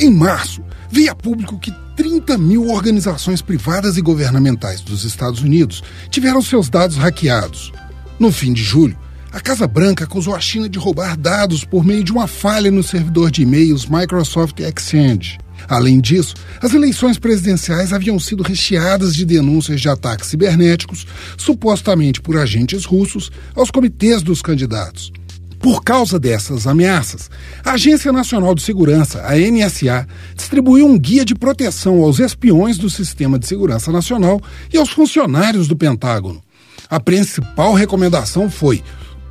Em março, veio a público que 30 mil organizações privadas e governamentais dos Estados Unidos tiveram seus dados hackeados. No fim de julho, a Casa Branca acusou a China de roubar dados por meio de uma falha no servidor de e-mails Microsoft Exchange. Além disso, as eleições presidenciais haviam sido recheadas de denúncias de ataques cibernéticos, supostamente por agentes russos, aos comitês dos candidatos. Por causa dessas ameaças, a Agência Nacional de Segurança, a NSA, distribuiu um guia de proteção aos espiões do Sistema de Segurança Nacional e aos funcionários do Pentágono. A principal recomendação foi: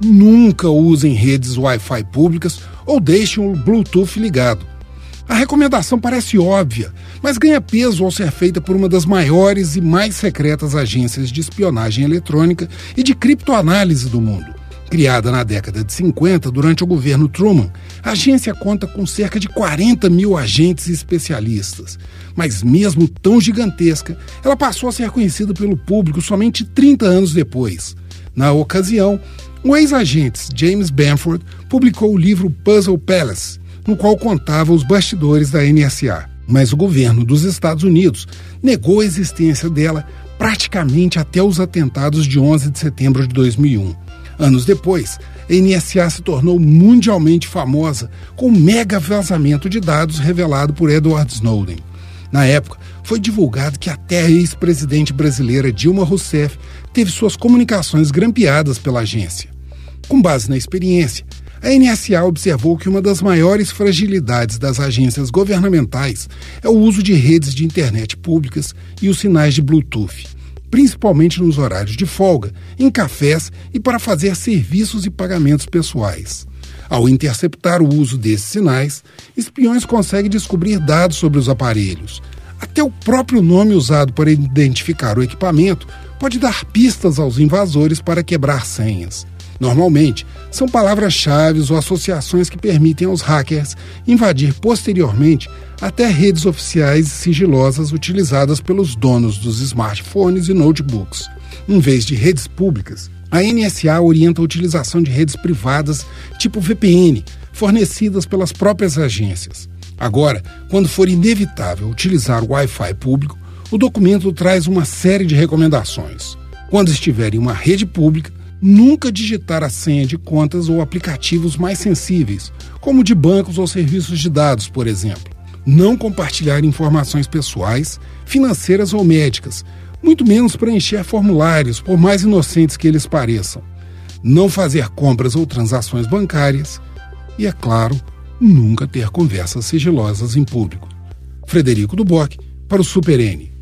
nunca usem redes Wi-Fi públicas ou deixem o Bluetooth ligado. A recomendação parece óbvia, mas ganha peso ao ser feita por uma das maiores e mais secretas agências de espionagem eletrônica e de criptoanálise do mundo. Criada na década de 50 durante o governo Truman, a agência conta com cerca de 40 mil agentes e especialistas. Mas, mesmo tão gigantesca, ela passou a ser conhecida pelo público somente 30 anos depois. Na ocasião, o ex-agente James Bamford publicou o livro Puzzle Palace, no qual contava os bastidores da NSA. Mas o governo dos Estados Unidos negou a existência dela praticamente até os atentados de 11 de setembro de 2001. Anos depois, a NSA se tornou mundialmente famosa com um mega vazamento de dados revelado por Edward Snowden. Na época, foi divulgado que até a ex-presidente brasileira Dilma Rousseff teve suas comunicações grampeadas pela agência. Com base na experiência, a NSA observou que uma das maiores fragilidades das agências governamentais é o uso de redes de internet públicas e os sinais de Bluetooth principalmente nos horários de folga, em cafés e para fazer serviços e pagamentos pessoais. Ao interceptar o uso desses sinais, espiões conseguem descobrir dados sobre os aparelhos. Até o próprio nome usado para identificar o equipamento pode dar pistas aos invasores para quebrar senhas. Normalmente, são palavras-chave ou associações que permitem aos hackers invadir posteriormente até redes oficiais sigilosas utilizadas pelos donos dos smartphones e notebooks. Em vez de redes públicas, a NSA orienta a utilização de redes privadas tipo VPN, fornecidas pelas próprias agências. Agora, quando for inevitável utilizar o Wi-Fi público, o documento traz uma série de recomendações. Quando estiver em uma rede pública, nunca digitar a senha de contas ou aplicativos mais sensíveis, como de bancos ou serviços de dados, por exemplo. Não compartilhar informações pessoais, financeiras ou médicas, muito menos preencher formulários, por mais inocentes que eles pareçam. Não fazer compras ou transações bancárias e, é claro, nunca ter conversas sigilosas em público. Frederico Duboc, para o Super N.